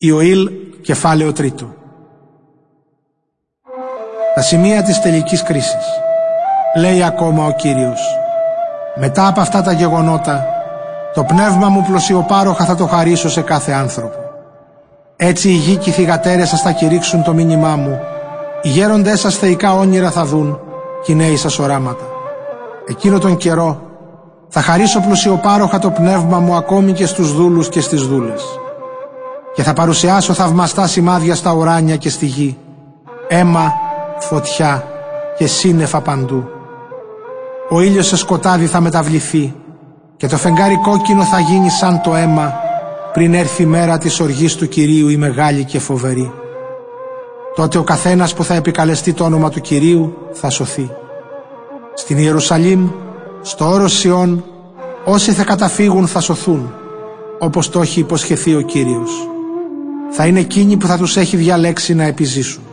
Ιωήλ, κεφάλαιο τρίτο. Τα σημεία της τελικής κρίσης. Λέει ακόμα ο Κύριος. Μετά από αυτά τα γεγονότα, το πνεύμα μου πλωσιοπάροχα θα το χαρίσω σε κάθε άνθρωπο. Έτσι οι γη και οι θυγατέρες σας θα κηρύξουν το μήνυμά μου, οι γέροντές σας θεϊκά όνειρα θα δουν και οι νέοι σας οράματα. Εκείνο τον καιρό θα χαρίσω πλουσιοπάροχα το πνεύμα μου ακόμη και στους δούλους και στις δούλες και θα παρουσιάσω θαυμαστά σημάδια στα ουράνια και στη γη, αίμα, φωτιά και σύννεφα παντού. Ο ήλιος σε σκοτάδι θα μεταβληθεί και το φεγγάρι κόκκινο θα γίνει σαν το αίμα πριν έρθει η μέρα της οργής του Κυρίου η μεγάλη και φοβερή. Τότε ο καθένας που θα επικαλεστεί το όνομα του Κυρίου θα σωθεί. Στην Ιερουσαλήμ, στο όρος Σιών, όσοι θα καταφύγουν θα σωθούν, όπως το έχει υποσχεθεί ο Κύριος θα είναι εκείνοι που θα τους έχει διαλέξει να επιζήσουν.